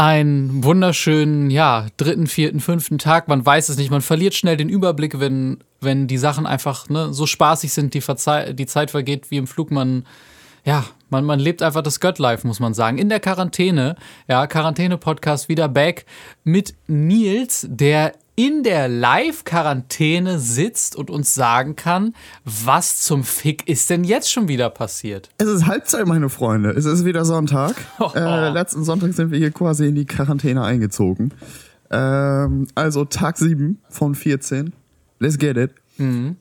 einen wunderschönen, ja, dritten, vierten, fünften Tag. Man weiß es nicht. Man verliert schnell den Überblick, wenn, wenn die Sachen einfach ne, so spaßig sind, die, die Zeit vergeht wie im Flug. Man, ja, man, man lebt einfach das Göttlife, muss man sagen. In der Quarantäne, ja, Quarantäne-Podcast wieder back mit Nils, der in der Live-Quarantäne sitzt und uns sagen kann, was zum Fick ist denn jetzt schon wieder passiert? Es ist Halbzeit, meine Freunde. Es ist wieder Sonntag. Oh. Äh, letzten Sonntag sind wir hier quasi in die Quarantäne eingezogen. Ähm, also Tag 7 von 14. Let's get it. Mhm.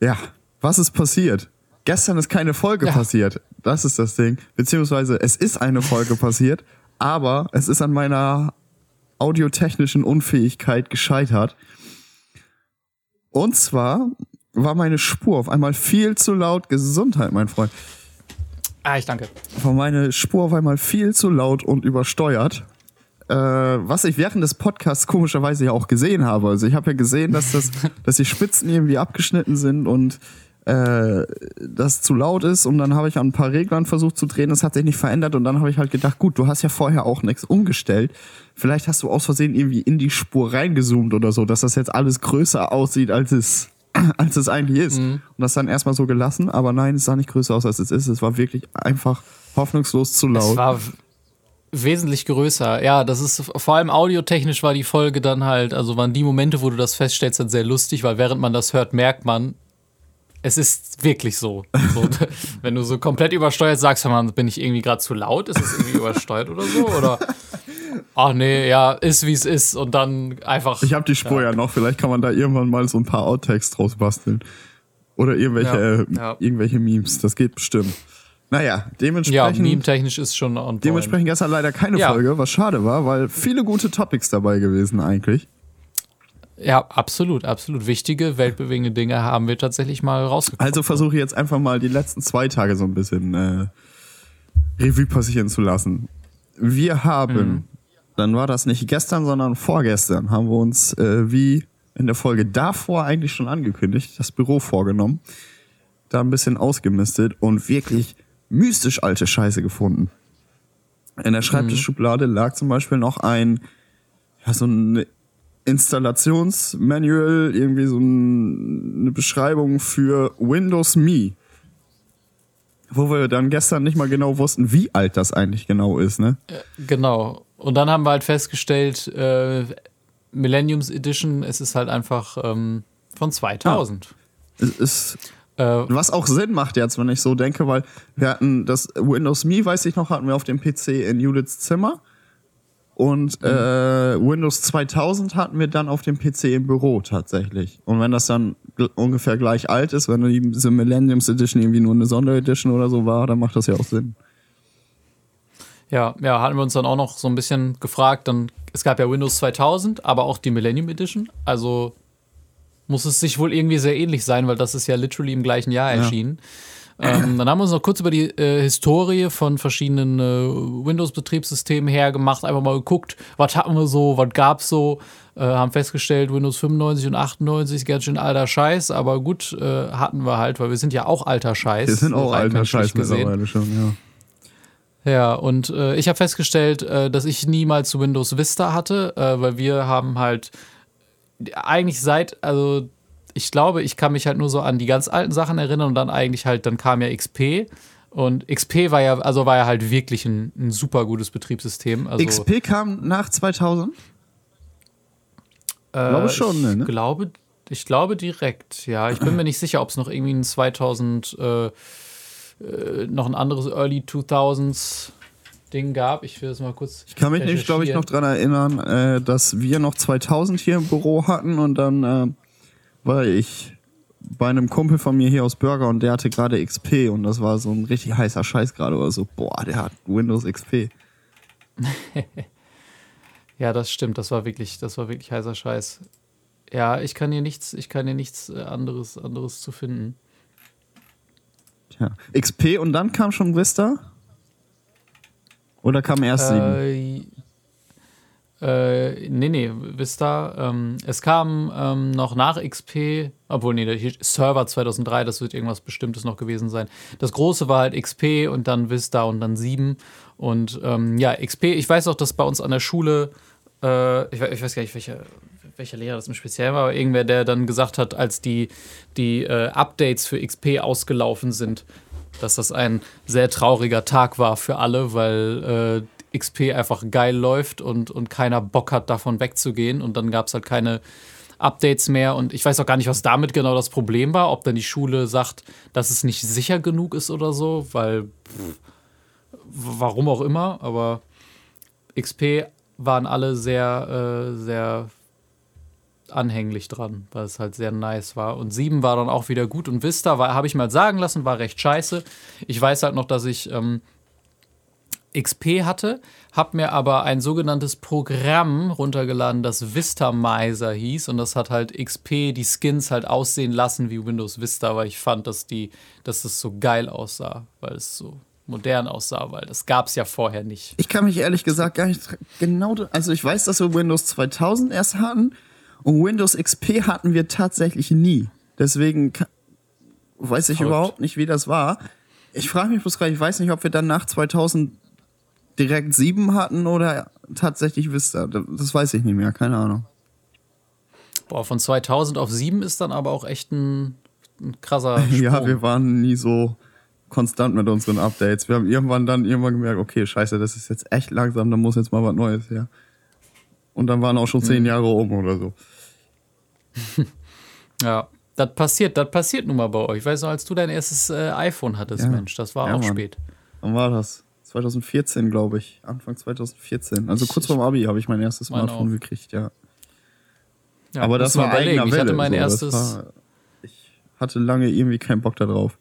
Ja, was ist passiert? Gestern ist keine Folge ja. passiert. Das ist das Ding. Beziehungsweise es ist eine Folge passiert, aber es ist an meiner audiotechnischen Unfähigkeit gescheitert. Und zwar war meine Spur auf einmal viel zu laut. Gesundheit, mein Freund. Ah, ich danke. War meine Spur auf einmal viel zu laut und übersteuert. Äh, was ich während des Podcasts komischerweise ja auch gesehen habe. Also ich habe ja gesehen, dass das, dass die Spitzen irgendwie abgeschnitten sind und äh, das zu laut ist und dann habe ich an ein paar Reglern versucht zu drehen, das hat sich nicht verändert und dann habe ich halt gedacht, gut, du hast ja vorher auch nichts umgestellt, vielleicht hast du aus Versehen irgendwie in die Spur reingezoomt oder so, dass das jetzt alles größer aussieht, als es als es eigentlich ist. Mhm. Und das dann erstmal so gelassen, aber nein, es sah nicht größer aus, als es ist. Es war wirklich einfach hoffnungslos zu laut. Es war wesentlich größer. Ja, das ist vor allem audiotechnisch war die Folge dann halt, also waren die Momente, wo du das feststellst, dann sehr lustig, weil während man das hört, merkt man, es ist wirklich so. so wenn du so komplett übersteuert sagst, man, bin ich irgendwie gerade zu laut? Ist es irgendwie übersteuert oder so? Oder ach nee, ja, ist wie es ist und dann einfach. Ich habe die Spur ja. ja. noch, vielleicht kann man da irgendwann mal so ein paar Outtakes draus basteln. Oder irgendwelche, ja, ja. irgendwelche Memes, das geht bestimmt. Naja, dementsprechend. Ja, meme-technisch ist schon on point. Dementsprechend gestern leider keine Folge, was schade war, weil viele gute Topics dabei gewesen eigentlich. Ja, absolut, absolut. Wichtige, weltbewegende Dinge haben wir tatsächlich mal rausgekommen. Also versuche ich jetzt einfach mal die letzten zwei Tage so ein bisschen äh, Revue passieren zu lassen. Wir haben, mhm. dann war das nicht gestern, sondern vorgestern, haben wir uns äh, wie in der Folge davor eigentlich schon angekündigt, das Büro vorgenommen, da ein bisschen ausgemistet und wirklich mystisch alte Scheiße gefunden. In der Schreibtischschublade lag zum Beispiel noch ein, ja, so eine Installationsmanual, irgendwie so ein, eine Beschreibung für Windows Me. Wo wir dann gestern nicht mal genau wussten, wie alt das eigentlich genau ist, ne? Genau. Und dann haben wir halt festgestellt, äh, Millenniums Edition, es ist halt einfach ähm, von 2000. Ja. Es ist äh, was auch Sinn macht jetzt, wenn ich so denke, weil wir hatten das Windows Me, weiß ich noch, hatten wir auf dem PC in Judiths Zimmer. Und mhm. äh, Windows 2000 hatten wir dann auf dem PC im Büro tatsächlich. Und wenn das dann ungefähr gleich alt ist, wenn diese Millenniums Edition irgendwie nur eine Sonderedition oder so war, dann macht das ja auch Sinn. Ja, ja, hatten wir uns dann auch noch so ein bisschen gefragt. Dann, es gab ja Windows 2000, aber auch die Millennium Edition. Also muss es sich wohl irgendwie sehr ähnlich sein, weil das ist ja literally im gleichen Jahr erschienen. Ja. Ähm, dann haben wir uns noch kurz über die äh, Historie von verschiedenen äh, Windows-Betriebssystemen hergemacht, einfach mal geguckt, was hatten wir so, was gab's so, äh, haben festgestellt, Windows 95 und 98 ist ganz schön alter Scheiß, aber gut, äh, hatten wir halt, weil wir sind ja auch alter Scheiß. Wir sind auch alter Scheiß mittlerweile schon, ja. Ja, und äh, ich habe festgestellt, äh, dass ich niemals Windows Vista hatte, weil wir haben halt eigentlich seit, also ich glaube, ich kann mich halt nur so an die ganz alten Sachen erinnern und dann eigentlich halt, dann kam ja XP. Und XP war ja, also war ja halt wirklich ein, ein super gutes Betriebssystem. Also, XP kam nach 2000? Äh, glaube schon, ne? Ich glaube, ich glaube direkt, ja. Ich bin mir nicht sicher, ob es noch irgendwie ein 2000, äh, äh, noch ein anderes Early 2000s Ding gab. Ich will das mal kurz. Ich kann mich nicht, glaube ich, noch daran erinnern, äh, dass wir noch 2000 hier im Büro hatten und dann war ich bei einem Kumpel von mir hier aus Burger und der hatte gerade XP und das war so ein richtig heißer Scheiß gerade oder so. Boah, der hat Windows XP. ja, das stimmt. Das war wirklich, das war wirklich heißer Scheiß. Ja, ich kann hier nichts, ich kann hier nichts äh, anderes, anderes zu finden. Tja. XP und dann kam schon Vista? Oder kam erst äh, 7? Äh, nee, nee, Vista. Ähm, es kam ähm, noch nach XP, obwohl, nee, Server 2003, das wird irgendwas Bestimmtes noch gewesen sein. Das große war halt XP und dann Vista und dann 7. Und ähm, ja, XP, ich weiß auch, dass bei uns an der Schule, äh, ich, ich, weiß gar nicht, welcher, welcher Lehrer das im Speziellen war, aber irgendwer, der dann gesagt hat, als die, die äh, Updates für XP ausgelaufen sind, dass das ein sehr trauriger Tag war für alle, weil äh, XP einfach geil läuft und, und keiner Bock hat, davon wegzugehen. Und dann gab es halt keine Updates mehr. Und ich weiß auch gar nicht, was damit genau das Problem war. Ob dann die Schule sagt, dass es nicht sicher genug ist oder so, weil warum auch immer. Aber XP waren alle sehr, äh, sehr anhänglich dran, weil es halt sehr nice war. Und 7 war dann auch wieder gut. Und Vista, habe ich mal sagen lassen, war recht scheiße. Ich weiß halt noch, dass ich ähm, XP hatte, habe mir aber ein sogenanntes Programm runtergeladen, das Vistamizer hieß. Und das hat halt XP die Skins halt aussehen lassen wie Windows Vista, weil ich fand, dass, die, dass das so geil aussah, weil es so modern aussah, weil das gab es ja vorher nicht. Ich kann mich ehrlich gesagt gar nicht genau, also ich weiß, dass wir Windows 2000 erst hatten und Windows XP hatten wir tatsächlich nie. Deswegen weiß ich Verrückt. überhaupt nicht, wie das war. Ich frage mich bloß gerade, ich weiß nicht, ob wir dann nach 2000 direkt 7 hatten oder tatsächlich Vista. Das weiß ich nicht mehr, keine Ahnung. Boah, von 2000 auf 7 ist dann aber auch echt ein, ein krasser Sprung. ja, wir waren nie so konstant mit unseren Updates. Wir haben irgendwann dann irgendwann gemerkt, okay, scheiße, das ist jetzt echt langsam, da muss jetzt mal was Neues her. Und dann waren auch schon zehn hm. Jahre um oder so. ja, das passiert, das passiert nun mal bei euch. Ich weiß noch, als du dein erstes äh, iPhone hattest, ja. Mensch, das war ja, auch Mann. spät. Wann war das? 2014, glaube ich. Anfang 2014. Also kurz vorm Abi habe ich mein erstes Smartphone gekriegt, ja. ja Aber das war eigener Welle. Ich hatte mein so. erstes. War, ich hatte lange irgendwie keinen Bock darauf.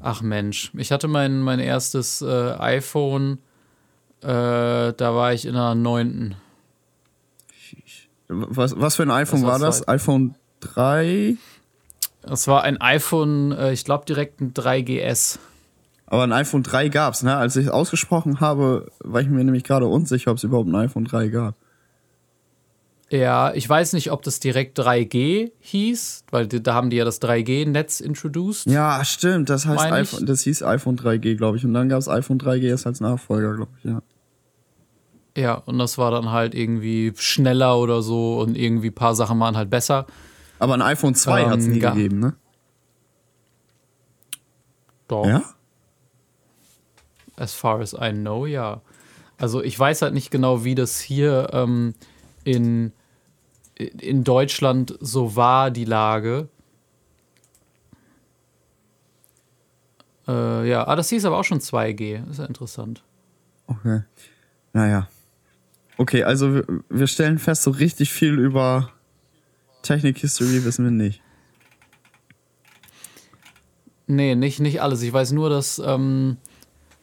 Ach Mensch, ich hatte mein, mein erstes äh, iPhone, äh, da war ich in der neunten. Was, was für ein iPhone war das? Zeit? iPhone 3? Das war ein iPhone, äh, ich glaube direkt ein 3GS. Aber ein iPhone 3 gab's, ne? Als ich es ausgesprochen habe, war ich mir nämlich gerade unsicher, ob es überhaupt ein iPhone 3 gab. Ja, ich weiß nicht, ob das direkt 3G hieß, weil da haben die ja das 3G-Netz introduced. Ja, stimmt. Das heißt iPhone, das hieß iPhone 3G, glaube ich. Und dann gab es iPhone 3GS als Nachfolger, glaube ich, ja. Ja, und das war dann halt irgendwie schneller oder so und irgendwie ein paar Sachen waren halt besser. Aber ein iPhone 2 ähm, hat es nie gegeben, ne? Doch. Ja? As far as I know, ja. Also ich weiß halt nicht genau, wie das hier ähm, in, in Deutschland so war, die Lage. Äh, ja, ah, das hieß aber auch schon 2G. ist ja interessant. Okay. Naja. Okay, also wir, wir stellen fest, so richtig viel über Technik History wissen wir nicht. Nee, nicht, nicht alles. Ich weiß nur, dass ähm,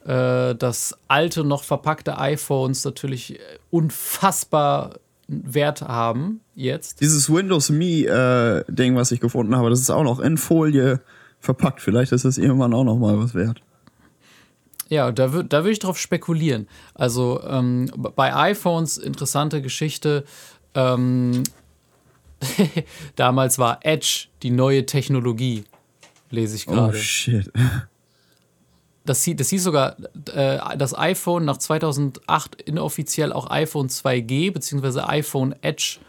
äh, das alte, noch verpackte iPhones natürlich unfassbar Wert haben jetzt. Dieses Windows Me-Ding, äh, was ich gefunden habe, das ist auch noch in Folie verpackt. Vielleicht ist das irgendwann auch noch mal was wert. Ja, da, da würde ich drauf spekulieren. Also ähm, bei iPhones interessante Geschichte. Ähm, damals war Edge die neue Technologie, lese ich gerade. Oh shit. Das, das hieß sogar, äh, das iPhone nach 2008 inoffiziell auch iPhone 2G bzw. iPhone Edge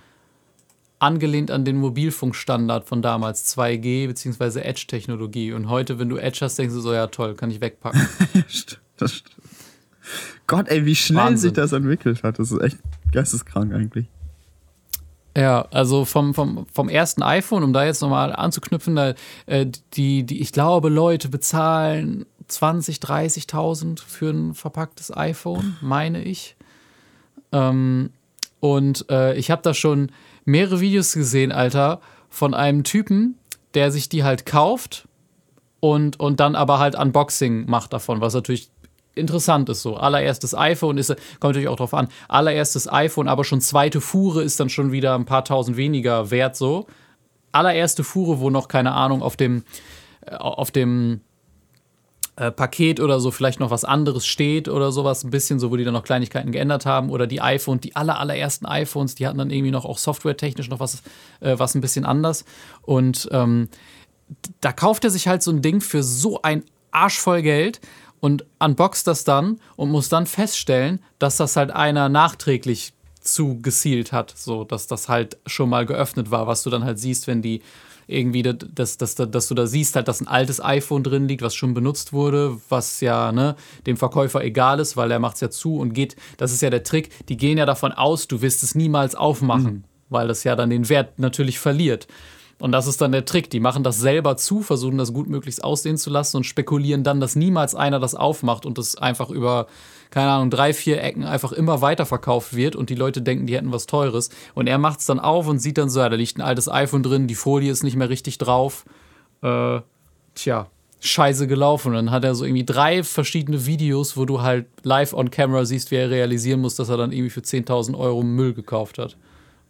angelehnt an den Mobilfunkstandard von damals, 2G bzw. Edge-Technologie. Und heute, wenn du Edge hast, denkst du so, ja toll, kann ich wegpacken. das stimmt. Gott, ey, wie schnell Wahnsinn. sich das entwickelt hat. Das ist echt geisteskrank eigentlich. Ja, also vom, vom, vom ersten iPhone, um da jetzt nochmal anzuknüpfen, da, äh, die, die, ich glaube, Leute bezahlen 20, 30.000 für ein verpacktes iPhone, meine ich. Ähm, und äh, ich habe da schon mehrere Videos gesehen, Alter, von einem Typen, der sich die halt kauft und, und dann aber halt Unboxing macht davon, was natürlich interessant ist so. Allererstes iPhone ist, kommt natürlich auch drauf an, allererstes iPhone, aber schon zweite Fuhre ist dann schon wieder ein paar tausend weniger wert so. Allererste Fuhre, wo noch, keine Ahnung, auf dem, äh, auf dem äh, Paket oder so vielleicht noch was anderes steht oder sowas, ein bisschen so, wo die dann noch Kleinigkeiten geändert haben. Oder die iPhones, die aller, allerersten iPhones, die hatten dann irgendwie noch auch softwaretechnisch noch was, äh, was ein bisschen anders. Und ähm, da kauft er sich halt so ein Ding für so ein Arsch voll Geld und unboxt das dann und muss dann feststellen, dass das halt einer nachträglich zugezielt hat, so dass das halt schon mal geöffnet war, was du dann halt siehst, wenn die irgendwie, dass, dass, dass du da siehst, halt, dass ein altes iPhone drin liegt, was schon benutzt wurde, was ja ne, dem Verkäufer egal ist, weil er macht es ja zu und geht, das ist ja der Trick, die gehen ja davon aus, du wirst es niemals aufmachen, mhm. weil das ja dann den Wert natürlich verliert. Und das ist dann der Trick. Die machen das selber zu, versuchen das gut möglichst aussehen zu lassen und spekulieren dann, dass niemals einer das aufmacht und das einfach über, keine Ahnung, drei, vier Ecken einfach immer weiterverkauft wird und die Leute denken, die hätten was Teures. Und er macht es dann auf und sieht dann so, ja, da liegt ein altes iPhone drin, die Folie ist nicht mehr richtig drauf. Äh, tja, scheiße gelaufen. Und dann hat er so irgendwie drei verschiedene Videos, wo du halt live on camera siehst, wie er realisieren muss, dass er dann irgendwie für 10.000 Euro Müll gekauft hat.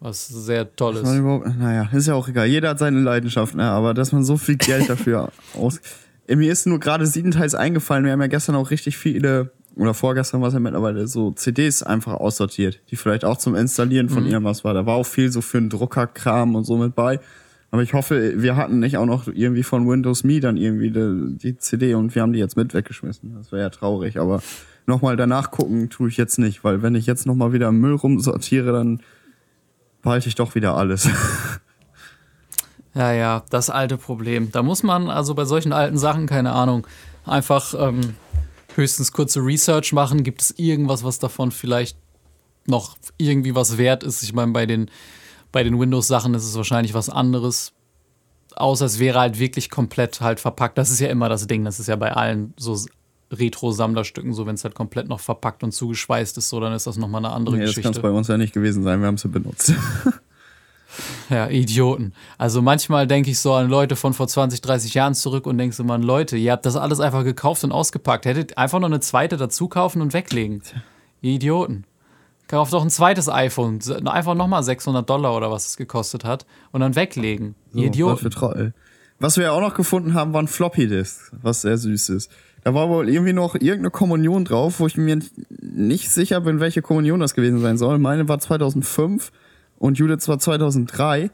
Was sehr toll ist. Naja, ist ja auch egal. Jeder hat seine Leidenschaft, ne? aber dass man so viel Geld dafür aus. Mir ist nur gerade siebenteils eingefallen. Wir haben ja gestern auch richtig viele, oder vorgestern war es ja mittlerweile so CDs einfach aussortiert, die vielleicht auch zum Installieren von mhm. irgendwas war. Da war auch viel so für einen Druckerkram und so mit bei. Aber ich hoffe, wir hatten nicht auch noch irgendwie von Windows Me dann irgendwie die, die CD und wir haben die jetzt mit weggeschmissen. Das wäre ja traurig, aber nochmal danach gucken tue ich jetzt nicht, weil wenn ich jetzt nochmal wieder Müll rumsortiere, dann behalte ich doch wieder alles. Ja, ja, das alte Problem. Da muss man also bei solchen alten Sachen, keine Ahnung, einfach ähm, höchstens kurze Research machen. Gibt es irgendwas, was davon vielleicht noch irgendwie was wert ist? Ich meine, bei den, bei den Windows-Sachen ist es wahrscheinlich was anderes. Außer es wäre halt wirklich komplett halt verpackt. Das ist ja immer das Ding. Das ist ja bei allen so Retro-Sammlerstücken so, wenn es halt komplett noch verpackt und zugeschweißt ist, so, dann ist das nochmal eine andere nee, Geschichte. Das kann es bei uns ja nicht gewesen sein, wir haben sie benutzt. ja, Idioten. Also manchmal denke ich so an Leute von vor 20, 30 Jahren zurück und denke so, man, Leute, ihr habt das alles einfach gekauft und ausgepackt. Hättet einfach noch eine zweite dazu kaufen und weglegen. Ihr Idioten. Kauft doch ein zweites iPhone, einfach nochmal 600 Dollar oder was es gekostet hat und dann weglegen. So, Ihr Idioten. Was. Was wir ja auch noch gefunden haben, waren Floppy Disks, was sehr süß ist. Da war wohl irgendwie noch irgendeine Kommunion drauf, wo ich mir nicht sicher bin, welche Kommunion das gewesen sein soll. Meine war 2005 und Judith war 2003.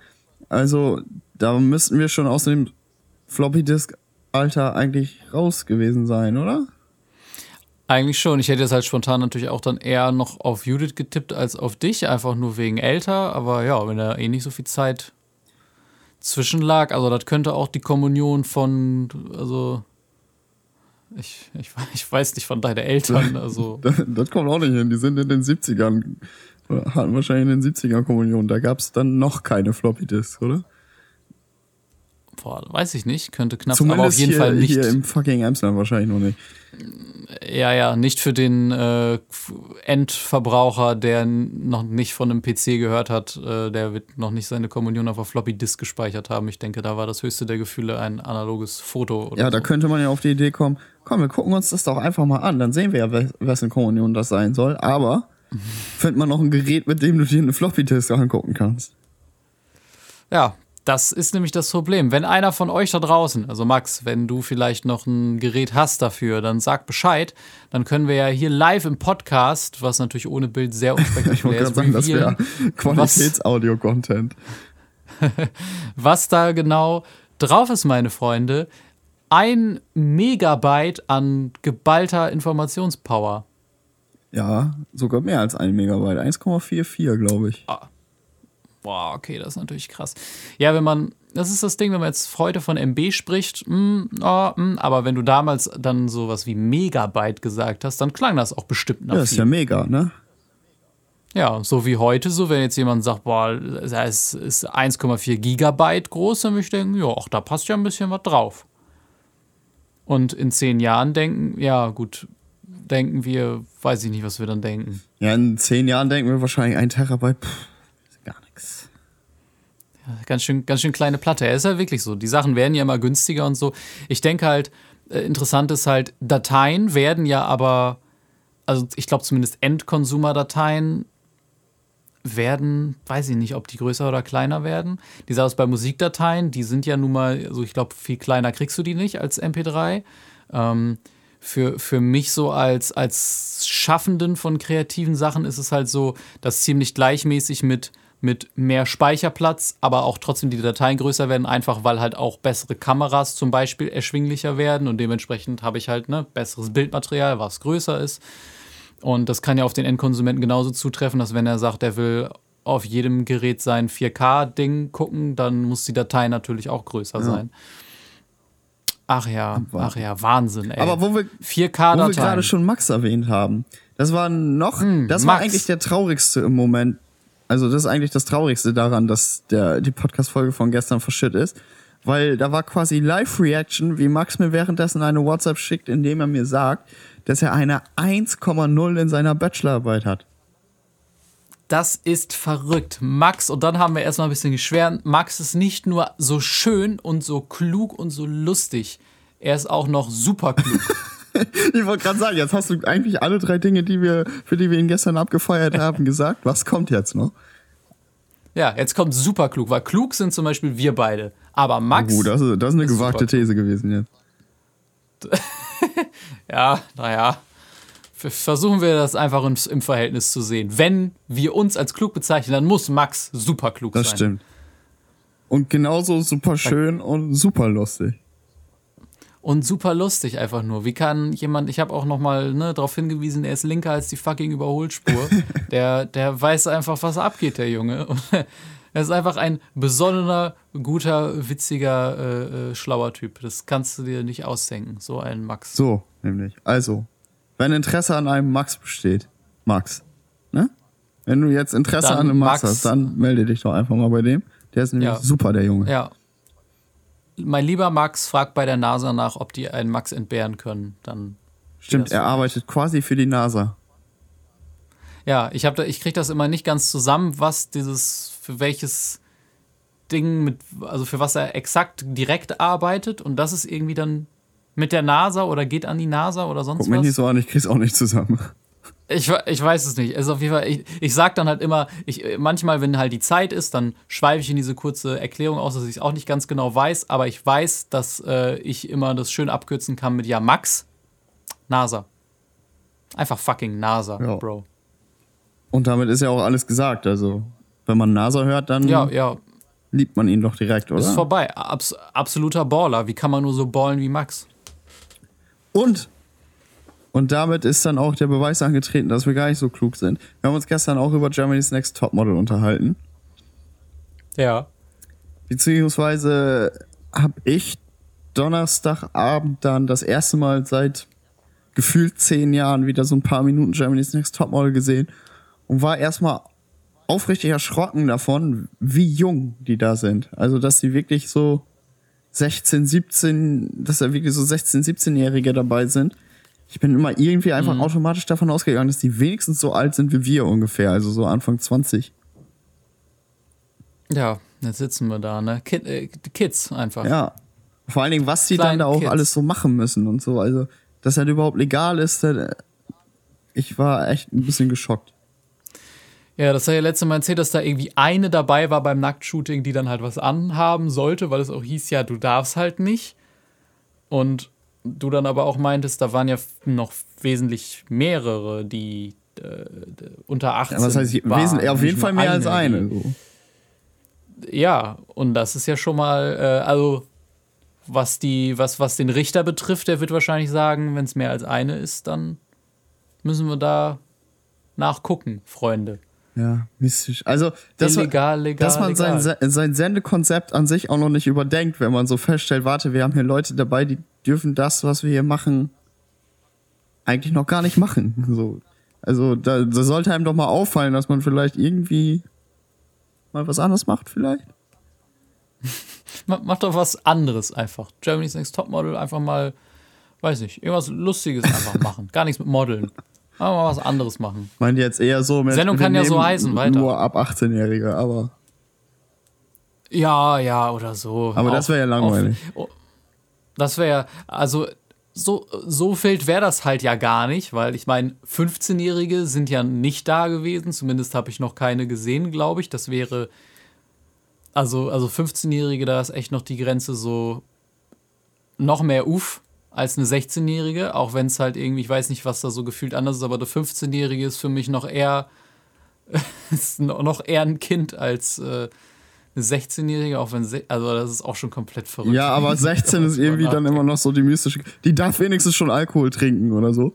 Also da müssten wir schon aus dem Floppy Disk Alter eigentlich raus gewesen sein, oder? Eigentlich schon. Ich hätte jetzt halt spontan natürlich auch dann eher noch auf Judith getippt als auf dich, einfach nur wegen älter. Aber ja, wenn da eh nicht so viel Zeit zwischenlag, also das könnte auch die Kommunion von, also ich, ich, ich weiß nicht von deinen Eltern. Also. Das, das, kommt auch nicht hin. Die sind in den 70ern, hatten wahrscheinlich in den 70er Kommunion. Da gab es dann noch keine Floppy Disks, oder? Boah, weiß ich nicht. Könnte knapp, Zumindest aber auf jeden hier, Fall nicht. Hier im fucking Amsterdam wahrscheinlich noch nicht. Ja, ja, nicht für den äh, Endverbraucher, der noch nicht von einem PC gehört hat, äh, der wird noch nicht seine Kommunion auf einer Floppy Disk gespeichert haben. Ich denke, da war das höchste der Gefühle ein analoges Foto. ja, da so. könnte man ja auf die Idee kommen, komm, wir gucken uns das doch einfach mal an, dann sehen wir ja, wessen Kommunion das sein soll. Aber findet man noch ein Gerät, mit dem du dir eine Floppy Disk angucken kannst. Ja, das ist nämlich das Problem. Wenn einer von euch da draußen, also Max, wenn du vielleicht noch ein Gerät hast dafür, dann sag Bescheid. Dann können wir ja hier live im Podcast, was natürlich ohne Bild sehr unspektakulär ist, sagen, das wäre Qualitätsaudio-Content. was da genau drauf ist, meine Freunde. Ein Megabyte an geballter Informationspower. Ja, sogar mehr als ein Megabyte. 1,44, glaube ich. Ah, Boah, okay, das ist natürlich krass. Ja, wenn man, das ist das Ding, wenn man jetzt heute von MB spricht, mm, oh, mm, aber wenn du damals dann sowas wie Megabyte gesagt hast, dann klang das auch bestimmt nach. Ja, ist ja mega, ne? Ja, so wie heute, so wenn jetzt jemand sagt, boah, es ist 1,4 Gigabyte groß, dann würde ich denken, ja, auch da passt ja ein bisschen was drauf. Und in zehn Jahren denken, ja, gut, denken wir, weiß ich nicht, was wir dann denken. Ja, in zehn Jahren denken wir wahrscheinlich ein Terabyte. Pff ganz schön, ganz schön kleine Platte. Er ist ja wirklich so. Die Sachen werden ja immer günstiger und so. Ich denke halt, äh, interessant ist halt, Dateien werden ja aber, also ich glaube zumindest Endkonsumer-Dateien werden, weiß ich nicht, ob die größer oder kleiner werden. Die Sache ist bei Musikdateien, die sind ja nun mal, also ich glaube, viel kleiner kriegst du die nicht als MP3. Ähm, für, für mich so als, als Schaffenden von kreativen Sachen ist es halt so, dass ziemlich gleichmäßig mit mit mehr Speicherplatz, aber auch trotzdem die Dateien größer werden, einfach weil halt auch bessere Kameras zum Beispiel erschwinglicher werden und dementsprechend habe ich halt ne, besseres Bildmaterial, was größer ist. Und das kann ja auf den Endkonsumenten genauso zutreffen, dass wenn er sagt, er will auf jedem Gerät sein 4K-Ding gucken, dann muss die Datei natürlich auch größer ja. sein. Ach ja, ach ja, Wahnsinn, ey. Aber wo wir, 4K wo wir gerade schon Max erwähnt haben, das war noch, hm, das Max. war eigentlich der traurigste im Moment. Also das ist eigentlich das Traurigste daran, dass der, die Podcast-Folge von gestern verschütt ist. Weil da war quasi Live-Reaction, wie Max mir währenddessen eine WhatsApp schickt, in dem er mir sagt, dass er eine 1,0 in seiner Bachelorarbeit hat. Das ist verrückt. Max, und dann haben wir erstmal ein bisschen geschwärmt. Max ist nicht nur so schön und so klug und so lustig, er ist auch noch super klug. ich wollte gerade sagen, jetzt hast du eigentlich alle drei Dinge, die wir, für die wir ihn gestern abgefeuert haben, gesagt. Was kommt jetzt noch? Ja, jetzt kommt super klug, weil klug sind zum Beispiel wir beide. Aber Max. Oh, das ist, das ist eine gewagte These gewesen jetzt. ja, naja. Versuchen wir das einfach im, im, Verhältnis zu sehen. Wenn wir uns als klug bezeichnen, dann muss Max super klug das sein. Das stimmt. Und genauso super schön und super lustig. Und super lustig einfach nur. Wie kann jemand, ich habe auch nochmal ne, darauf hingewiesen, er ist linker als die fucking Überholspur. der, der weiß einfach, was abgeht, der Junge. Er ist einfach ein besonnener, guter, witziger, äh, äh, schlauer Typ. Das kannst du dir nicht ausdenken, so ein Max. So, nämlich. Also, wenn Interesse an einem Max besteht, Max, ne? Wenn du jetzt Interesse dann an einem Max, Max, hast, dann melde dich doch einfach mal bei dem. Der ist nämlich ja. super, der Junge. Ja. Mein lieber Max fragt bei der NASA nach, ob die einen Max entbehren können. Dann Stimmt, er arbeitet quasi für die NASA. Ja, ich habe ich kriege das immer nicht ganz zusammen, was dieses für welches Ding mit also für was er exakt direkt arbeitet und das ist irgendwie dann mit der NASA oder geht an die NASA oder sonst Guck was. Guck mich so an, ich krieg's auch nicht zusammen. Ich, ich weiß es nicht. Also auf jeden Fall, ich, ich sag dann halt immer, ich, manchmal, wenn halt die Zeit ist, dann schweife ich in diese kurze Erklärung aus, dass ich es auch nicht ganz genau weiß, aber ich weiß, dass äh, ich immer das schön abkürzen kann mit ja, Max, NASA. Einfach fucking NASA, ja. Bro. Und damit ist ja auch alles gesagt. Also, wenn man NASA hört, dann ja, ja. liebt man ihn doch direkt, oder? Ist vorbei. Abs absoluter Baller. Wie kann man nur so ballen wie Max? Und und damit ist dann auch der Beweis angetreten, dass wir gar nicht so klug sind. Wir haben uns gestern auch über Germany's Next Topmodel unterhalten. Ja. Beziehungsweise habe ich Donnerstagabend dann das erste Mal seit gefühlt zehn Jahren wieder so ein paar Minuten Germany's Next Topmodel gesehen und war erstmal aufrichtig erschrocken davon, wie jung die da sind. Also, dass sie wirklich so 16, 17, dass da wirklich so 16, 17-Jährige dabei sind ich bin immer irgendwie einfach mhm. automatisch davon ausgegangen, dass die wenigstens so alt sind wie wir ungefähr, also so Anfang 20. Ja, jetzt sitzen wir da, ne? Kid, äh, Kids einfach. Ja. Vor allen Dingen, was sie dann da auch Kids. alles so machen müssen und so. Also, dass das überhaupt legal ist, ich war echt ein bisschen geschockt. Ja, das hat ja letztes Mal erzählt, dass da irgendwie eine dabei war beim Nacktshooting, die dann halt was anhaben sollte, weil es auch hieß, ja, du darfst halt nicht. Und du dann aber auch meintest, da waren ja noch wesentlich mehrere, die äh, unter 18 ja, was heißt, waren. Wesen, auf jeden Fall mehr als eine. So. Ja, und das ist ja schon mal, äh, also was die, was, was den Richter betrifft, der wird wahrscheinlich sagen, wenn es mehr als eine ist, dann müssen wir da nachgucken, Freunde. Ja, mystisch. Also, dass, illegal, legal, dass man legal. Sein, sein Sendekonzept an sich auch noch nicht überdenkt, wenn man so feststellt, warte, wir haben hier Leute dabei, die dürfen das, was wir hier machen, eigentlich noch gar nicht machen. So. Also, da, da sollte einem doch mal auffallen, dass man vielleicht irgendwie mal was anderes macht, vielleicht. Mach doch was anderes einfach. Germany's Next Topmodel einfach mal, weiß nicht, irgendwas Lustiges einfach machen. Gar nichts mit Modeln. Aber mal was anderes machen. Meint jetzt eher so mit. Sendung kann ja so heißen, weiter. Nur ab 18-Jährige, aber. Ja, ja, oder so. Aber das wäre ja langweilig. Auf, oh, das wäre, also so, so wild wäre das halt ja gar nicht, weil ich meine, 15-Jährige sind ja nicht da gewesen. Zumindest habe ich noch keine gesehen, glaube ich. Das wäre. Also, also 15-Jährige, da ist echt noch die Grenze so noch mehr Uff als eine 16-Jährige, auch wenn es halt irgendwie, ich weiß nicht, was da so gefühlt anders ist, aber der 15-Jährige ist für mich noch eher ist noch eher ein Kind als äh, eine 16-Jährige, auch wenn, also das ist auch schon komplett verrückt. Ja, aber 16 ist irgendwie dann immer noch so die mystische, die darf wenigstens schon Alkohol trinken oder so.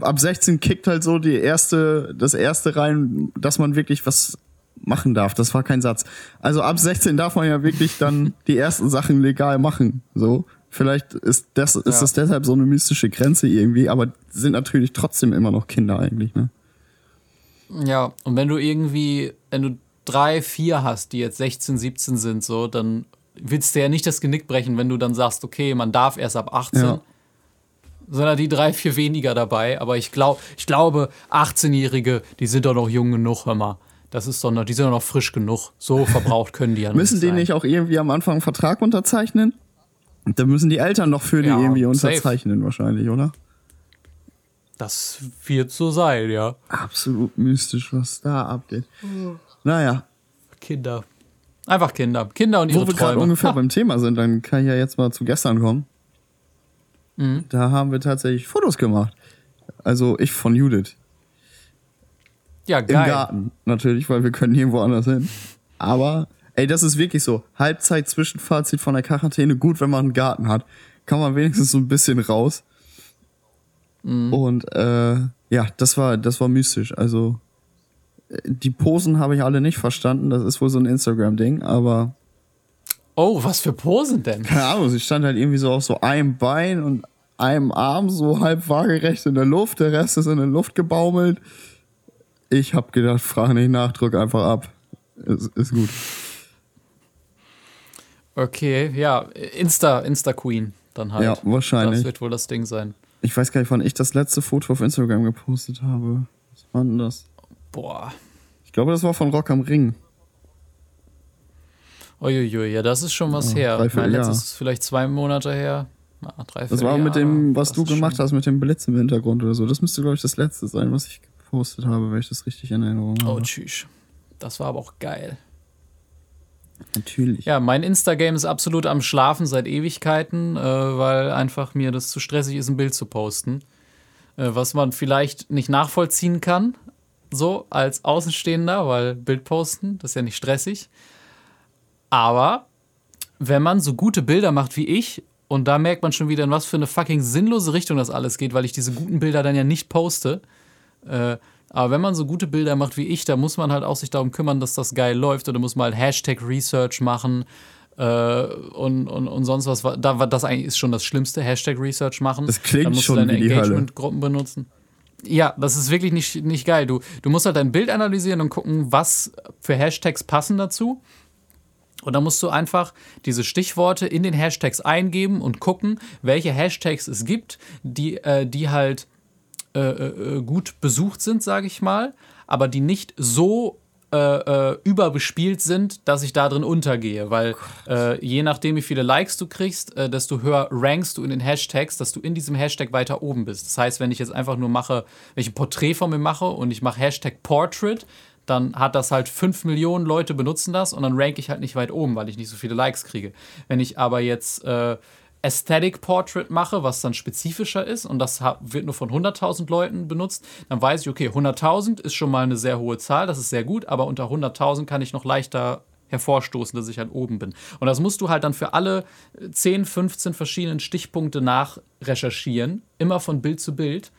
Ab 16 kickt halt so die erste, das erste rein, dass man wirklich was machen darf. Das war kein Satz. Also ab 16 darf man ja wirklich dann die ersten Sachen legal machen, so. Vielleicht ist das, ist ja. das deshalb so eine mystische Grenze irgendwie, aber sind natürlich trotzdem immer noch Kinder eigentlich, ne? Ja, und wenn du irgendwie, wenn du drei, vier hast, die jetzt 16, 17 sind, so, dann willst du ja nicht das Genick brechen, wenn du dann sagst, okay, man darf erst ab 18. Ja. Sondern die drei, vier weniger dabei. Aber ich, glaub, ich glaube, 18-Jährige, die sind doch noch jung genug, hör mal. Das ist doch noch, die sind doch noch frisch genug. So verbraucht können die ja nicht. Müssen die nicht auch irgendwie am Anfang einen Vertrag unterzeichnen? Da müssen die Eltern noch für die ja, irgendwie unterzeichnen, safe. wahrscheinlich, oder? Das wird so sein, ja. Absolut mystisch, was da abgeht. Mhm. Naja. Kinder. Einfach Kinder. Kinder und ihre Wo wir gerade ungefähr ha. beim Thema sind, dann kann ich ja jetzt mal zu gestern kommen. Mhm. Da haben wir tatsächlich Fotos gemacht. Also ich von Judith. Ja, geil. Im Garten, natürlich, weil wir können nirgendwo anders hin. Aber, ey, das ist wirklich so. Halbzeit-Zwischenfazit von der Quarantäne. Gut, wenn man einen Garten hat. Kann man wenigstens so ein bisschen raus. Mhm. Und, äh, ja, das war, das war mystisch. Also, die Posen habe ich alle nicht verstanden. Das ist wohl so ein Instagram-Ding, aber. Oh, was für Posen denn? Keine Ahnung, sie stand halt irgendwie so auf so einem Bein und einem Arm so halb waagerecht in der Luft, der Rest ist in der Luft gebaumelt. Ich hab gedacht, frage nicht nach, drück einfach ab. Ist, ist gut. Okay, ja, Insta, Insta Queen dann halt. Ja, wahrscheinlich. Das wird wohl das Ding sein. Ich weiß gar nicht, wann ich das letzte Foto auf Instagram gepostet habe. Was war denn das? Boah. Ich glaube, das war von Rock am Ring. Uiuiui, ja, das ist schon was ja, her. Mein letztes ist vielleicht zwei Monate her. Na, drei, das war mit dem, was du gemacht hast, mit dem Blitz im Hintergrund oder so. Das müsste, glaube ich, das letzte sein, was ich gepostet habe, wenn ich das richtig in Erinnerung habe. Oh, tschüss. Das war aber auch geil. Natürlich. Ja, mein Instagram ist absolut am Schlafen seit Ewigkeiten, äh, weil einfach mir das zu stressig ist, ein Bild zu posten. Äh, was man vielleicht nicht nachvollziehen kann, so als Außenstehender, weil Bild posten, das ist ja nicht stressig. Aber wenn man so gute Bilder macht wie ich, und da merkt man schon wieder, in was für eine fucking sinnlose Richtung das alles geht, weil ich diese guten Bilder dann ja nicht poste. Äh, aber wenn man so gute Bilder macht wie ich, da muss man halt auch sich darum kümmern, dass das geil läuft. Oder muss mal Hashtag Research machen äh, und, und, und sonst was. Da, das eigentlich ist schon das Schlimmste, Hashtag Research machen. Das klingt dann musst schon du deine Engagement-Gruppen benutzen. Ja, das ist wirklich nicht, nicht geil. Du, du musst halt dein Bild analysieren und gucken, was für Hashtags passen dazu. Und dann musst du einfach diese Stichworte in den Hashtags eingeben und gucken, welche Hashtags es gibt, die, äh, die halt äh, äh, gut besucht sind, sage ich mal, aber die nicht so äh, äh, überbespielt sind, dass ich da drin untergehe. Weil äh, je nachdem, wie viele Likes du kriegst, äh, desto höher rankst du in den Hashtags, dass du in diesem Hashtag weiter oben bist. Das heißt, wenn ich jetzt einfach nur mache, wenn ich ein Porträt von mir mache und ich mache Hashtag Portrait, dann hat das halt 5 Millionen Leute benutzen das und dann rank ich halt nicht weit oben, weil ich nicht so viele Likes kriege. Wenn ich aber jetzt Aesthetic Portrait mache, was dann spezifischer ist und das wird nur von 100.000 Leuten benutzt, dann weiß ich, okay, 100.000 ist schon mal eine sehr hohe Zahl, das ist sehr gut, aber unter 100.000 kann ich noch leichter hervorstoßen, dass ich halt oben bin. Und das musst du halt dann für alle 10, 15 verschiedenen Stichpunkte nachrecherchieren, immer von Bild zu Bild.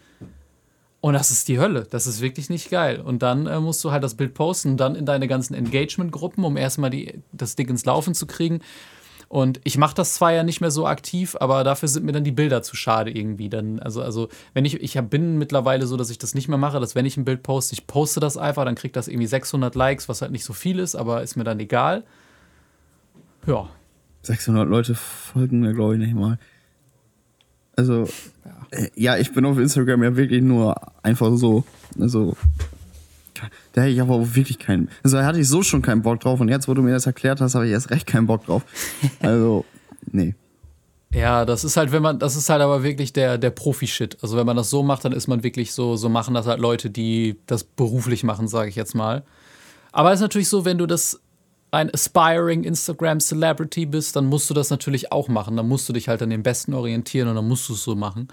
Und das ist die Hölle. Das ist wirklich nicht geil. Und dann äh, musst du halt das Bild posten, dann in deine ganzen Engagement-Gruppen, um erstmal die, das Ding ins Laufen zu kriegen. Und ich mache das zwar ja nicht mehr so aktiv, aber dafür sind mir dann die Bilder zu schade irgendwie. Dann, also, also, wenn ich, ich bin mittlerweile so, dass ich das nicht mehr mache, dass wenn ich ein Bild poste, ich poste das einfach, dann kriegt das irgendwie 600 Likes, was halt nicht so viel ist, aber ist mir dann egal. Ja. 600 Leute folgen mir, glaube ich, nicht mal. Also, ja. Äh, ja, ich bin auf Instagram ja wirklich nur einfach so. Also, da hätte ich aber auch wirklich keinen. Also da hatte ich so schon keinen Bock drauf und jetzt, wo du mir das erklärt hast, habe ich erst recht keinen Bock drauf. Also, nee. Ja, das ist halt, wenn man, das ist halt aber wirklich der, der Profi-Shit. Also wenn man das so macht, dann ist man wirklich so, so machen das halt Leute, die das beruflich machen, sage ich jetzt mal. Aber es ist natürlich so, wenn du das ein aspiring Instagram Celebrity bist, dann musst du das natürlich auch machen. Dann musst du dich halt an den Besten orientieren und dann musst du es so machen.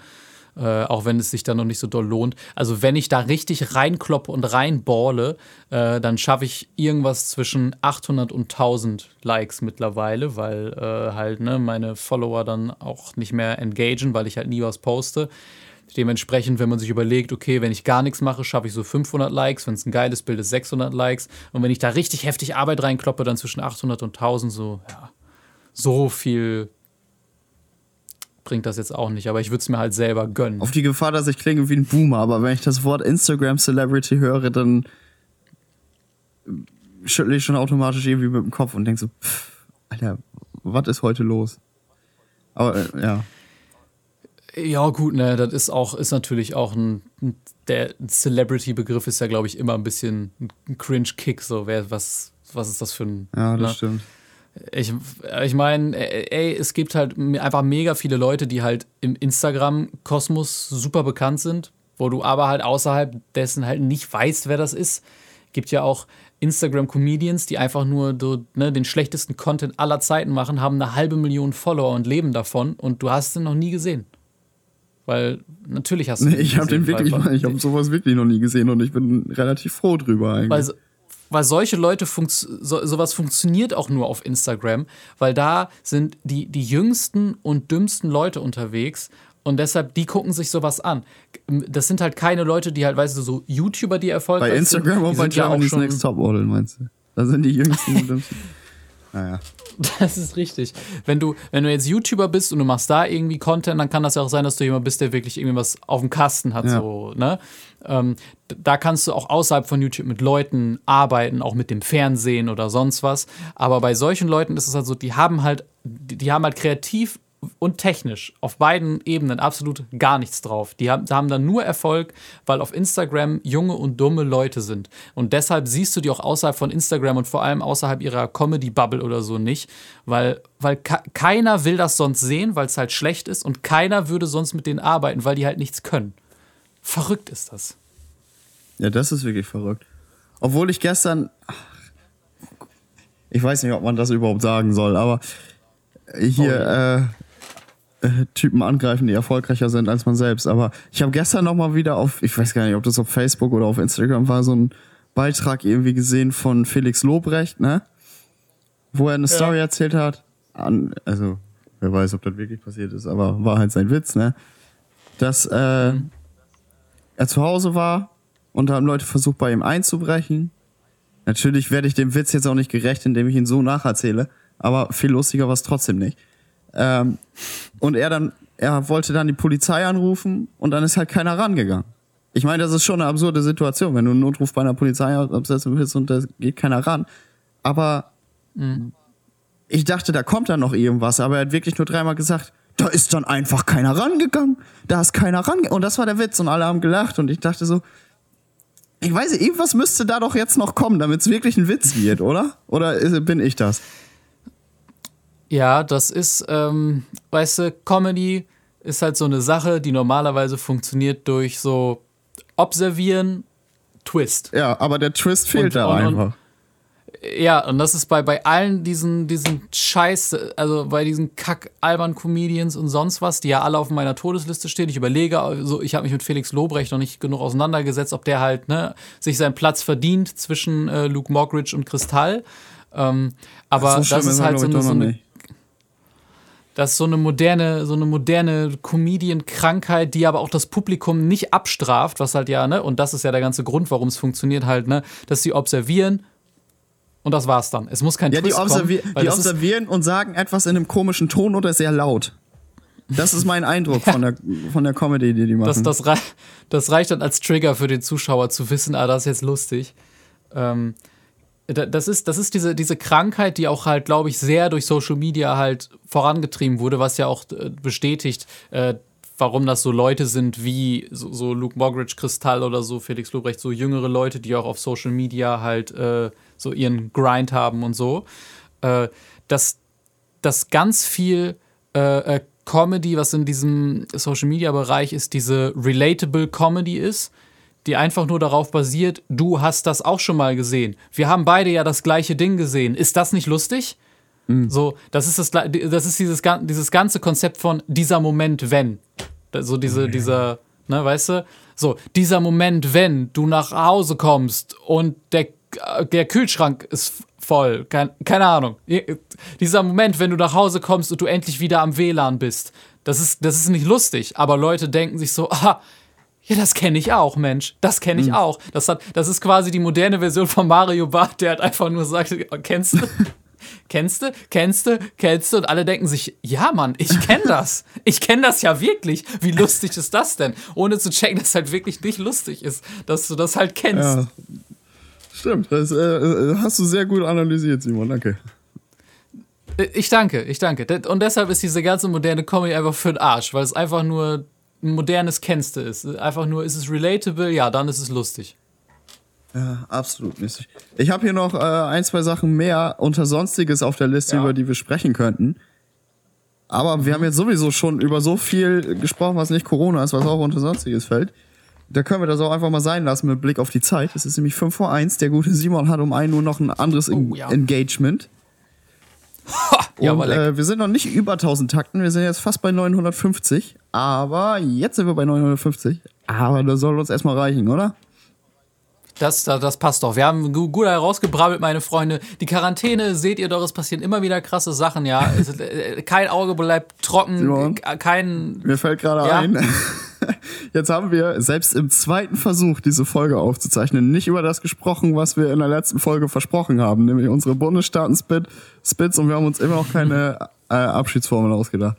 Äh, auch wenn es sich dann noch nicht so doll lohnt. Also wenn ich da richtig reinkloppe und reinballe, äh, dann schaffe ich irgendwas zwischen 800 und 1000 Likes mittlerweile, weil äh, halt ne, meine Follower dann auch nicht mehr engagen, weil ich halt nie was poste. Dementsprechend, wenn man sich überlegt, okay, wenn ich gar nichts mache, schaffe ich so 500 Likes, wenn es ein geiles Bild ist, 600 Likes. Und wenn ich da richtig heftig Arbeit reinkloppe, dann zwischen 800 und 1000, so, ja, so viel bringt das jetzt auch nicht, aber ich würde es mir halt selber gönnen. Auf die Gefahr, dass ich klinge wie ein Boomer, aber wenn ich das Wort Instagram Celebrity höre, dann schüttle ich schon automatisch irgendwie mit dem Kopf und denke so, pff, Alter, was ist heute los? Aber äh, ja. Ja, gut, ne, das ist auch, ist natürlich auch ein, der Celebrity-Begriff ist ja, glaube ich, immer ein bisschen ein Cringe-Kick, so, wer, was, was ist das für ein. Ja, das ne? stimmt. Ich, ich meine, ey, es gibt halt einfach mega viele Leute, die halt im Instagram-Kosmos super bekannt sind, wo du aber halt außerhalb dessen halt nicht weißt, wer das ist. Gibt ja auch Instagram-Comedians, die einfach nur so, ne, den schlechtesten Content aller Zeiten machen, haben eine halbe Million Follower und leben davon und du hast den noch nie gesehen. Weil natürlich hast du. Nee, ich habe den wirklich, ich habe sowas wirklich noch nie gesehen und ich bin relativ froh drüber eigentlich. Weil, weil solche Leute, funkt, so, sowas funktioniert auch nur auf Instagram, weil da sind die, die jüngsten und dümmsten Leute unterwegs und deshalb, die gucken sich sowas an. Das sind halt keine Leute, die halt, weißt du, so YouTuber, die erfolgreich sind. Bei Instagram sind, und bei Germany's ja Next Topmodel, meinst du? Da sind die jüngsten und dümmsten. Naja. Das ist richtig. Wenn du, wenn du jetzt YouTuber bist und du machst da irgendwie Content, dann kann das ja auch sein, dass du jemand bist, der wirklich irgendwie was auf dem Kasten hat. Ja. So, ne? Ähm, da kannst du auch außerhalb von YouTube mit Leuten arbeiten, auch mit dem Fernsehen oder sonst was. Aber bei solchen Leuten ist es halt so, die haben halt, die, die haben halt kreativ und technisch auf beiden Ebenen absolut gar nichts drauf. Die haben, haben dann nur Erfolg, weil auf Instagram junge und dumme Leute sind. Und deshalb siehst du die auch außerhalb von Instagram und vor allem außerhalb ihrer Comedy-Bubble oder so nicht, weil, weil keiner will das sonst sehen, weil es halt schlecht ist und keiner würde sonst mit denen arbeiten, weil die halt nichts können. Verrückt ist das. Ja, das ist wirklich verrückt. Obwohl ich gestern. Ich weiß nicht, ob man das überhaupt sagen soll, aber hier, oh, äh, äh, Typen angreifen, die erfolgreicher sind als man selbst. Aber ich habe gestern noch mal wieder auf, ich weiß gar nicht, ob das auf Facebook oder auf Instagram war, so ein Beitrag irgendwie gesehen von Felix Lobrecht, ne? Wo er eine ja. Story erzählt hat. An, also, wer weiß, ob das wirklich passiert ist, aber war halt sein Witz, ne? Dass äh, mhm. er zu Hause war und da haben Leute versucht, bei ihm einzubrechen. Natürlich werde ich dem Witz jetzt auch nicht gerecht, indem ich ihn so nacherzähle, aber viel lustiger war es trotzdem nicht. Ähm, und er dann, er wollte dann die Polizei anrufen und dann ist halt keiner rangegangen. Ich meine, das ist schon eine absurde Situation, wenn du einen Notruf bei einer Polizei absetzen willst und da geht keiner ran. Aber mhm. ich dachte, da kommt dann noch irgendwas, aber er hat wirklich nur dreimal gesagt, da ist dann einfach keiner rangegangen. Da ist keiner rangegangen. Und das war der Witz und alle haben gelacht und ich dachte so, ich weiß nicht, irgendwas müsste da doch jetzt noch kommen, damit es wirklich ein Witz wird, oder? Oder bin ich das? Ja, das ist, ähm, weißt du, Comedy ist halt so eine Sache, die normalerweise funktioniert durch so Observieren, Twist. Ja, aber der Twist fehlt und, da und, einfach. Und, ja, und das ist bei, bei allen diesen, diesen Scheiß, also bei diesen Kack-Albern-Comedians und sonst was, die ja alle auf meiner Todesliste stehen. Ich überlege, also ich habe mich mit Felix Lobrecht noch nicht genug auseinandergesetzt, ob der halt ne, sich seinen Platz verdient zwischen äh, Luke Mockridge und Kristall. Ähm, aber so das ist halt so eine, so eine das ist so eine moderne, so eine moderne Comedian-Krankheit, die aber auch das Publikum nicht abstraft, was halt ja, ne, und das ist ja der ganze Grund, warum es funktioniert halt, ne, dass sie observieren und das war's dann. Es muss kein ja, Twist die, kommen, die observieren und sagen etwas in einem komischen Ton oder sehr laut. Das ist mein Eindruck von, der, von der Comedy, die die machen. Das, das, rei das reicht dann als Trigger für den Zuschauer zu wissen, ah, das ist jetzt lustig. Ähm, das ist, das ist diese, diese Krankheit, die auch halt, glaube ich, sehr durch Social Media halt vorangetrieben wurde, was ja auch äh, bestätigt, äh, warum das so Leute sind wie so, so, Luke Mogridge, Kristall oder so, Felix Lobrecht, so jüngere Leute, die auch auf Social Media halt äh, so ihren Grind haben und so. Äh, dass, dass ganz viel äh, äh, Comedy, was in diesem Social Media Bereich ist, diese relatable Comedy ist die einfach nur darauf basiert, du hast das auch schon mal gesehen. Wir haben beide ja das gleiche Ding gesehen. Ist das nicht lustig? Mhm. So, das ist das, das ist dieses, dieses ganze Konzept von dieser Moment, wenn. So diese, dieser, ne, weißt du? So, dieser Moment, wenn du nach Hause kommst und der, der Kühlschrank ist voll, kein, keine Ahnung. Dieser Moment, wenn du nach Hause kommst und du endlich wieder am WLAN bist, das ist, das ist nicht lustig, aber Leute denken sich so, ah, ja, das kenne ich auch, Mensch. Das kenne ich mhm. auch. Das, hat, das ist quasi die moderne Version von Mario Bart, der halt einfach nur sagt, kennst du? kennst du, kennst du, kennst du? Und alle denken sich, ja, Mann, ich kenne das. Ich kenne das ja wirklich. Wie lustig ist das denn? Ohne zu checken, dass es halt wirklich nicht lustig ist, dass du das halt kennst. Ja. Stimmt, das äh, äh hast du sehr gut analysiert, Simon, danke. Äh, ich danke, ich danke. Und deshalb ist diese ganze moderne Comedy einfach für den Arsch, weil es einfach nur ein modernes Kennste ist. Einfach nur, ist es relatable? Ja, dann ist es lustig. Ja, absolut mäßig. Ich habe hier noch äh, ein, zwei Sachen mehr unter Sonstiges auf der Liste, ja. über die wir sprechen könnten. Aber wir haben jetzt sowieso schon über so viel gesprochen, was nicht Corona ist, was auch unter Sonstiges fällt. Da können wir das auch einfach mal sein lassen mit Blick auf die Zeit. Es ist nämlich 5 vor 1. Der gute Simon hat um 1 Uhr noch ein anderes oh, ja. Engagement. Ha, ja, und, äh, wir sind noch nicht über 1000 Takten. Wir sind jetzt fast bei 950. Aber jetzt sind wir bei 950. Aber das soll uns erstmal reichen, oder? Das, das, das, passt doch. Wir haben gut herausgebrabbelt, meine Freunde. Die Quarantäne, seht ihr doch, es passieren immer wieder krasse Sachen, ja. Äh, kein Auge bleibt trocken, Simon, kein. Mir fällt gerade ja. ein. Jetzt haben wir selbst im zweiten Versuch, diese Folge aufzuzeichnen, nicht über das gesprochen, was wir in der letzten Folge versprochen haben, nämlich unsere Bundesstaaten-Spits und wir haben uns immer noch keine äh, Abschiedsformel ausgedacht.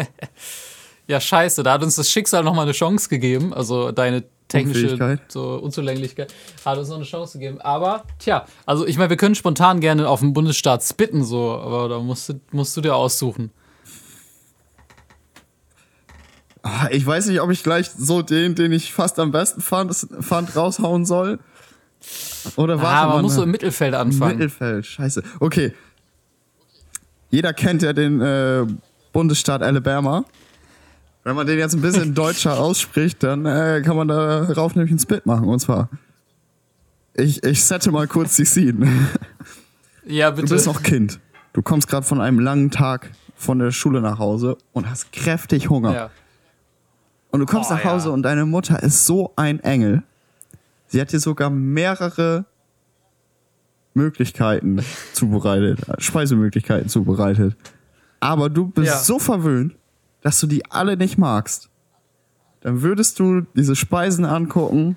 ja, scheiße, da hat uns das Schicksal nochmal eine Chance gegeben, also deine technische so Unzulänglichkeit hat uns noch eine Chance gegeben. Aber, tja, also ich meine, wir können spontan gerne auf den Bundesstaat spitten, so, aber da musst du, musst du dir aussuchen. Ah, ich weiß nicht, ob ich gleich so den, den ich fast am besten fand, fand raushauen soll. Oder warte ah, man, man muss so im Mittelfeld anfangen. Mittelfeld, scheiße. Okay. Jeder kennt ja den äh, Bundesstaat Alabama. Wenn man den jetzt ein bisschen deutscher ausspricht, dann äh, kann man darauf nämlich ein Spit machen. Und zwar, ich, ich sette mal kurz die Scene. Ja, bitte. Du bist noch Kind. Du kommst gerade von einem langen Tag von der Schule nach Hause und hast kräftig Hunger. Ja. Und du kommst oh, nach Hause ja. und deine Mutter ist so ein Engel. Sie hat dir sogar mehrere Möglichkeiten zubereitet, Speisemöglichkeiten zubereitet. Aber du bist ja. so verwöhnt, dass du die alle nicht magst, dann würdest du diese Speisen angucken,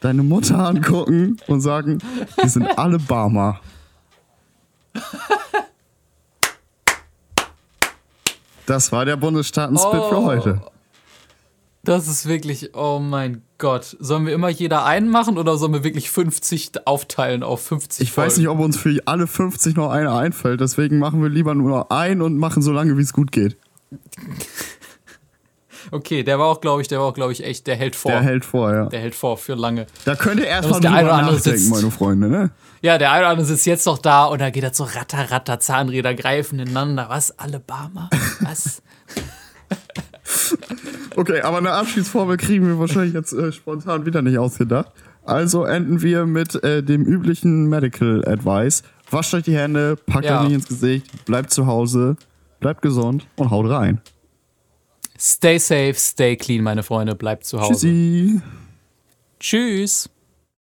deine Mutter angucken und sagen, die sind alle Barmer. Das war der Bundesstaaten-Split oh, für heute. Das ist wirklich, oh mein Gott. Sollen wir immer jeder einen machen oder sollen wir wirklich 50 aufteilen auf 50? Ich Folgen? weiß nicht, ob uns für alle 50 noch einer einfällt. Deswegen machen wir lieber nur noch einen und machen so lange, wie es gut geht. Okay, der war auch, glaube ich, der war auch, glaube ich, echt, der hält vor. Der hält vor, ja. Der hält vor für lange. Da könnt ihr erstmal drüber nachdenken, sitzt, meine Freunde, ne? Ja, der eine oder andere sitzt jetzt noch da und da geht er so ratter, ratter, Zahnräder greifen ineinander. Was? Alabama? Was? okay, aber eine Abschiedsformel kriegen wir wahrscheinlich jetzt äh, spontan wieder nicht ausgedacht. Also enden wir mit äh, dem üblichen Medical Advice. Wascht euch die Hände, packt ja. euch nicht ins Gesicht, bleibt zu Hause, bleibt gesund und haut rein. Stay safe, stay clean, meine Freunde. Bleibt zu Hause. Tschüssi. Tschüss.